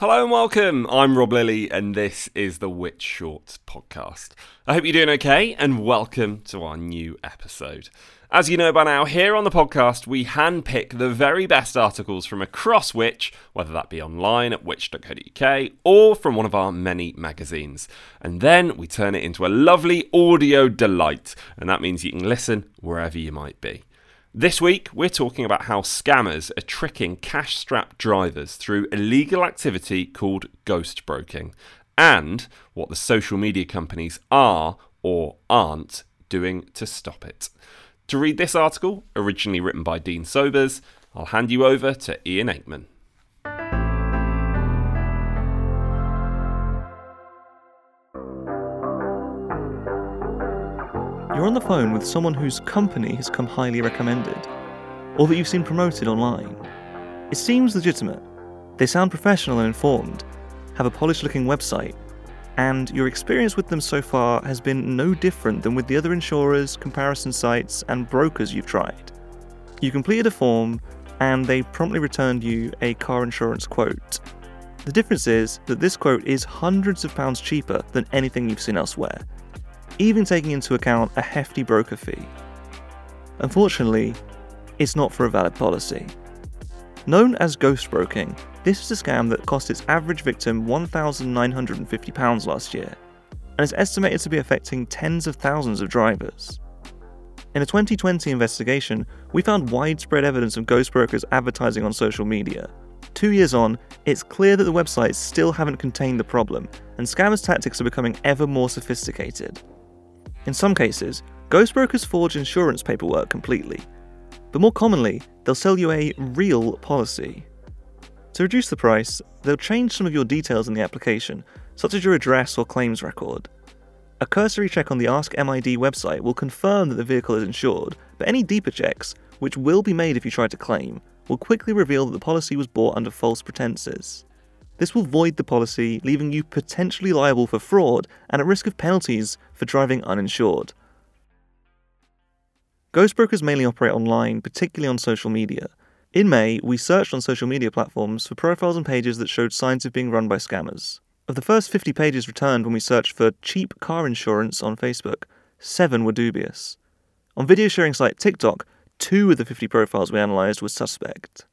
Hello and welcome. I'm Rob Lilly, and this is the Which Shorts podcast. I hope you're doing okay, and welcome to our new episode. As you know by now, here on the podcast, we handpick the very best articles from across Which, whether that be online at which.co.uk or from one of our many magazines. And then we turn it into a lovely audio delight, and that means you can listen wherever you might be. This week, we're talking about how scammers are tricking cash strapped drivers through illegal activity called ghost broking, and what the social media companies are or aren't doing to stop it. To read this article, originally written by Dean Sobers, I'll hand you over to Ian Aikman. On the phone with someone whose company has come highly recommended, or that you've seen promoted online. It seems legitimate. They sound professional and informed, have a polished looking website, and your experience with them so far has been no different than with the other insurers, comparison sites, and brokers you've tried. You completed a form, and they promptly returned you a car insurance quote. The difference is that this quote is hundreds of pounds cheaper than anything you've seen elsewhere even taking into account a hefty broker fee. Unfortunately, it's not for a valid policy. Known as ghost broking, this is a scam that cost its average victim £1,950 last year, and is estimated to be affecting tens of thousands of drivers. In a 2020 investigation, we found widespread evidence of ghost brokers advertising on social media. Two years on, it's clear that the websites still haven't contained the problem, and scammers' tactics are becoming ever more sophisticated. In some cases, ghost brokers forge insurance paperwork completely, but more commonly, they'll sell you a real policy. To reduce the price, they'll change some of your details in the application, such as your address or claims record. A cursory check on the Ask MID website will confirm that the vehicle is insured, but any deeper checks, which will be made if you try to claim, will quickly reveal that the policy was bought under false pretenses. This will void the policy, leaving you potentially liable for fraud and at risk of penalties for driving uninsured. Ghost brokers mainly operate online, particularly on social media. In May, we searched on social media platforms for profiles and pages that showed signs of being run by scammers. Of the first 50 pages returned when we searched for cheap car insurance on Facebook, seven were dubious. On video sharing site TikTok, two of the 50 profiles we analysed were suspect.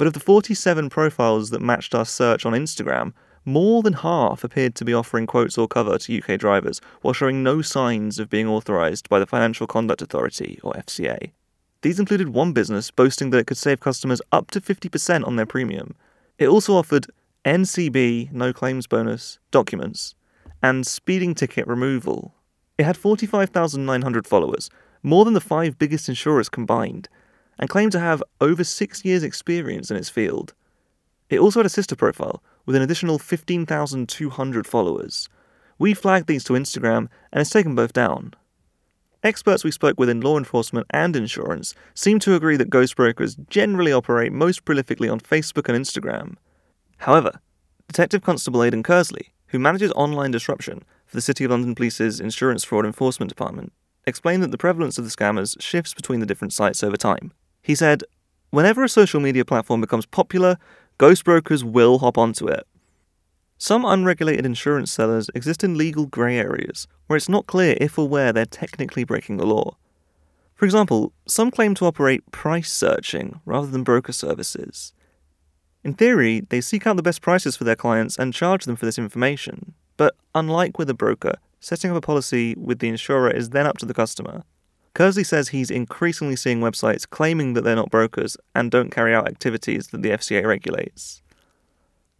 But of the 47 profiles that matched our search on Instagram, more than half appeared to be offering quotes or cover to UK drivers while showing no signs of being authorised by the Financial Conduct Authority, or FCA. These included one business boasting that it could save customers up to 50% on their premium. It also offered NCB, no claims bonus, documents, and speeding ticket removal. It had 45,900 followers, more than the five biggest insurers combined, and claimed to have over six years' experience in its field. It also had a sister profile with an additional 15,200 followers. We flagged these to Instagram and it's taken both down. Experts we spoke with in law enforcement and insurance seem to agree that ghost brokers generally operate most prolifically on Facebook and Instagram. However, Detective Constable Aidan Kersley, who manages online disruption for the City of London Police's Insurance Fraud Enforcement Department, explained that the prevalence of the scammers shifts between the different sites over time. He said, Whenever a social media platform becomes popular, ghost brokers will hop onto it. Some unregulated insurance sellers exist in legal grey areas where it's not clear if or where they're technically breaking the law. For example, some claim to operate price searching rather than broker services. In theory, they seek out the best prices for their clients and charge them for this information. But unlike with a broker, setting up a policy with the insurer is then up to the customer. Kersley says he's increasingly seeing websites claiming that they're not brokers and don't carry out activities that the FCA regulates.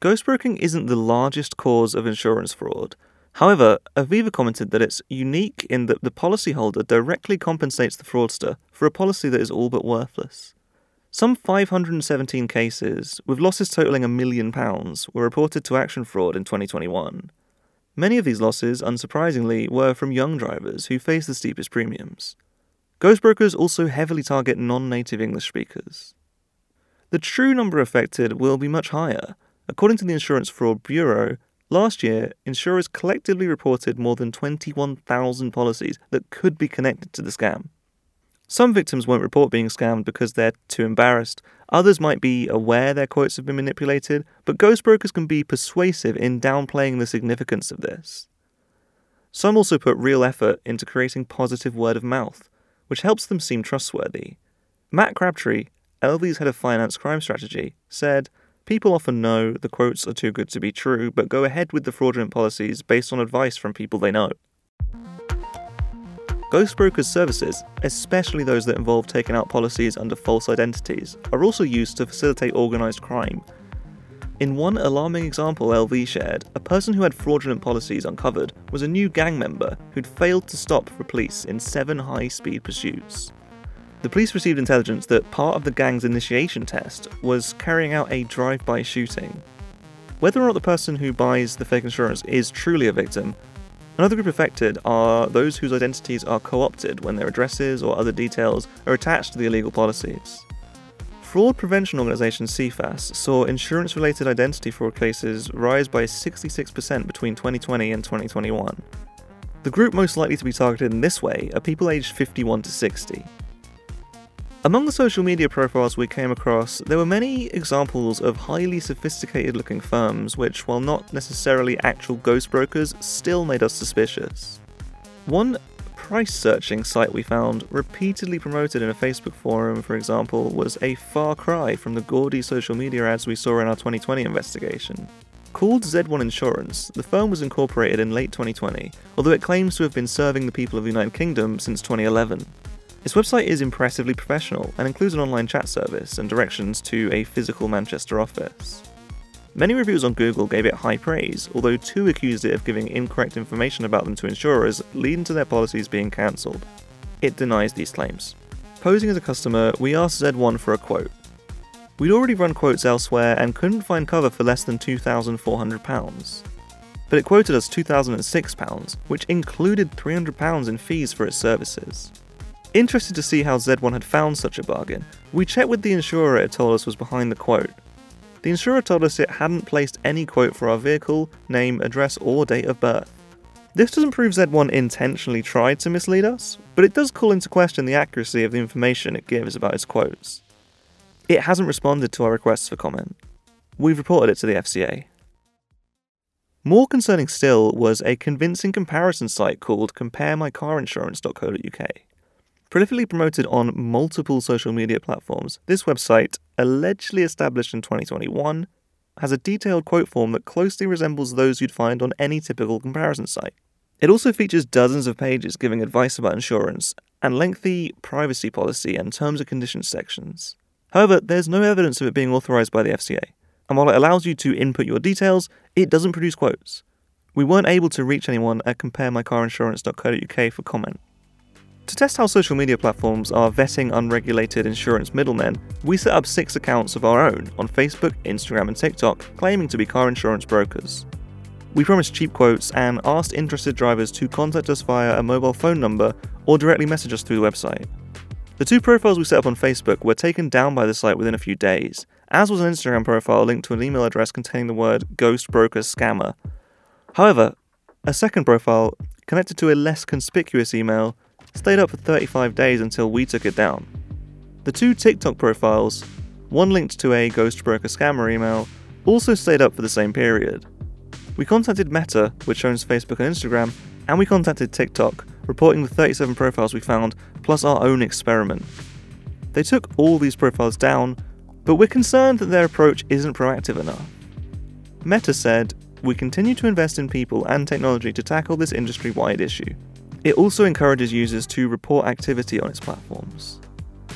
Ghostbroking isn't the largest cause of insurance fraud. However, Aviva commented that it's unique in that the policyholder directly compensates the fraudster for a policy that is all but worthless. Some 517 cases, with losses totaling a million pounds, were reported to Action Fraud in 2021. Many of these losses, unsurprisingly, were from young drivers who face the steepest premiums. Ghost brokers also heavily target non native English speakers. The true number affected will be much higher. According to the Insurance Fraud Bureau, last year, insurers collectively reported more than 21,000 policies that could be connected to the scam. Some victims won't report being scammed because they're too embarrassed. Others might be aware their quotes have been manipulated, but ghost brokers can be persuasive in downplaying the significance of this. Some also put real effort into creating positive word of mouth, which helps them seem trustworthy. Matt Crabtree, LV's head of finance crime strategy, said, People often know the quotes are too good to be true, but go ahead with the fraudulent policies based on advice from people they know. Ghost brokers' services, especially those that involve taking out policies under false identities, are also used to facilitate organised crime. In one alarming example LV shared, a person who had fraudulent policies uncovered was a new gang member who'd failed to stop for police in seven high speed pursuits. The police received intelligence that part of the gang's initiation test was carrying out a drive by shooting. Whether or not the person who buys the fake insurance is truly a victim Another group affected are those whose identities are co opted when their addresses or other details are attached to the illegal policies. Fraud prevention organisation Cifas saw insurance related identity fraud cases rise by 66% between 2020 and 2021. The group most likely to be targeted in this way are people aged 51 to 60. Among the social media profiles we came across, there were many examples of highly sophisticated looking firms which, while not necessarily actual ghost brokers, still made us suspicious. One price searching site we found, repeatedly promoted in a Facebook forum, for example, was a far cry from the gaudy social media ads we saw in our 2020 investigation. Called Z1 Insurance, the firm was incorporated in late 2020, although it claims to have been serving the people of the United Kingdom since 2011. Its website is impressively professional and includes an online chat service and directions to a physical Manchester office. Many reviews on Google gave it high praise, although two accused it of giving incorrect information about them to insurers, leading to their policies being cancelled. It denies these claims. Posing as a customer, we asked Z1 for a quote. We'd already run quotes elsewhere and couldn't find cover for less than £2,400. But it quoted us £2,006, which included £300 in fees for its services. Interested to see how Z1 had found such a bargain, we checked with the insurer it told us was behind the quote. The insurer told us it hadn't placed any quote for our vehicle, name, address, or date of birth. This doesn't prove Z1 intentionally tried to mislead us, but it does call into question the accuracy of the information it gives about its quotes. It hasn't responded to our requests for comment. We've reported it to the FCA. More concerning still was a convincing comparison site called comparemycarinsurance.co.uk. Prolifically promoted on multiple social media platforms, this website, allegedly established in 2021, has a detailed quote form that closely resembles those you'd find on any typical comparison site. It also features dozens of pages giving advice about insurance and lengthy privacy policy and terms and conditions sections. However, there's no evidence of it being authorized by the FCA, and while it allows you to input your details, it doesn't produce quotes. We weren't able to reach anyone at comparemycarinsurance.co.uk for comment. To test how social media platforms are vetting unregulated insurance middlemen, we set up six accounts of our own on Facebook, Instagram, and TikTok, claiming to be car insurance brokers. We promised cheap quotes and asked interested drivers to contact us via a mobile phone number or directly message us through the website. The two profiles we set up on Facebook were taken down by the site within a few days, as was an Instagram profile linked to an email address containing the word Ghost Broker Scammer. However, a second profile, connected to a less conspicuous email, stayed up for 35 days until we took it down. The two TikTok profiles, one linked to a Ghost Broker scammer email, also stayed up for the same period. We contacted Meta, which owns Facebook and Instagram, and we contacted TikTok, reporting the 37 profiles we found, plus our own experiment. They took all these profiles down, but we're concerned that their approach isn't proactive enough. Meta said, We continue to invest in people and technology to tackle this industry wide issue. It also encourages users to report activity on its platforms.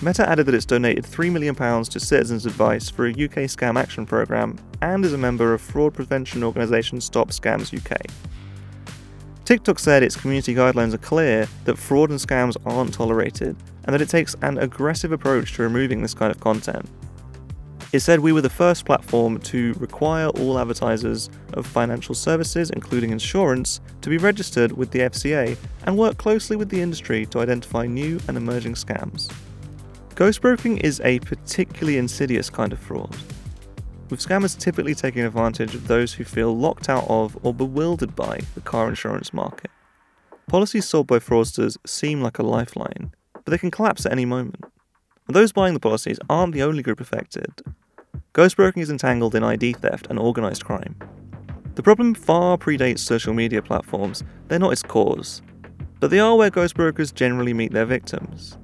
Meta added that it's donated £3 million to Citizens Advice for a UK scam action programme and is a member of fraud prevention organisation Stop Scams UK. TikTok said its community guidelines are clear that fraud and scams aren't tolerated and that it takes an aggressive approach to removing this kind of content. It said we were the first platform to require all advertisers of financial services, including insurance, to be registered with the FCA and work closely with the industry to identify new and emerging scams. Ghostbroking is a particularly insidious kind of fraud, with scammers typically taking advantage of those who feel locked out of or bewildered by the car insurance market. Policies sold by fraudsters seem like a lifeline, but they can collapse at any moment. And those buying the policies aren't the only group affected. Ghostbroking is entangled in ID theft and organised crime. The problem far predates social media platforms, they're not its cause, but they are where ghostbrokers generally meet their victims.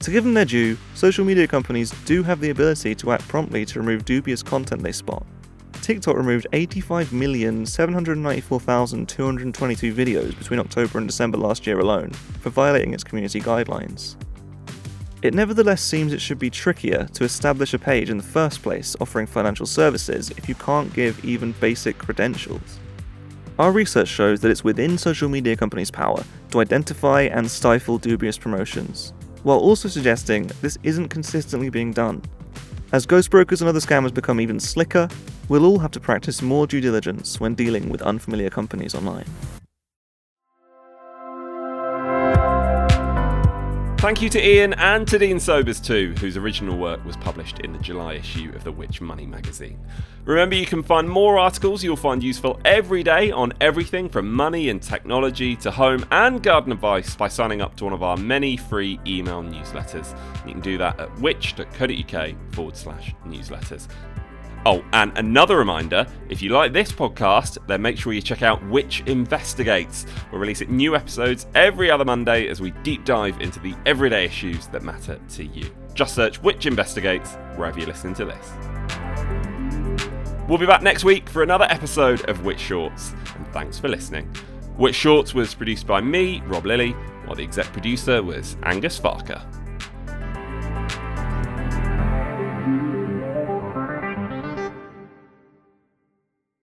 To give them their due, social media companies do have the ability to act promptly to remove dubious content they spot. TikTok removed 85,794,222 videos between October and December last year alone for violating its community guidelines. It nevertheless seems it should be trickier to establish a page in the first place offering financial services if you can't give even basic credentials. Our research shows that it's within social media companies' power to identify and stifle dubious promotions, while also suggesting this isn't consistently being done. As ghost brokers and other scammers become even slicker, we'll all have to practice more due diligence when dealing with unfamiliar companies online. Thank you to Ian and to Dean Sobers too, whose original work was published in the July issue of the Which Money magazine. Remember, you can find more articles you'll find useful every day on everything from money and technology to home and garden advice by signing up to one of our many free email newsletters. You can do that at which.co.uk forward slash newsletters. Oh, and another reminder if you like this podcast, then make sure you check out Which Investigates. We're releasing new episodes every other Monday as we deep dive into the everyday issues that matter to you. Just search Which Investigates wherever you're listening to this. We'll be back next week for another episode of Which Shorts, and thanks for listening. Which Shorts was produced by me, Rob Lilly, while the exec producer was Angus Farquhar.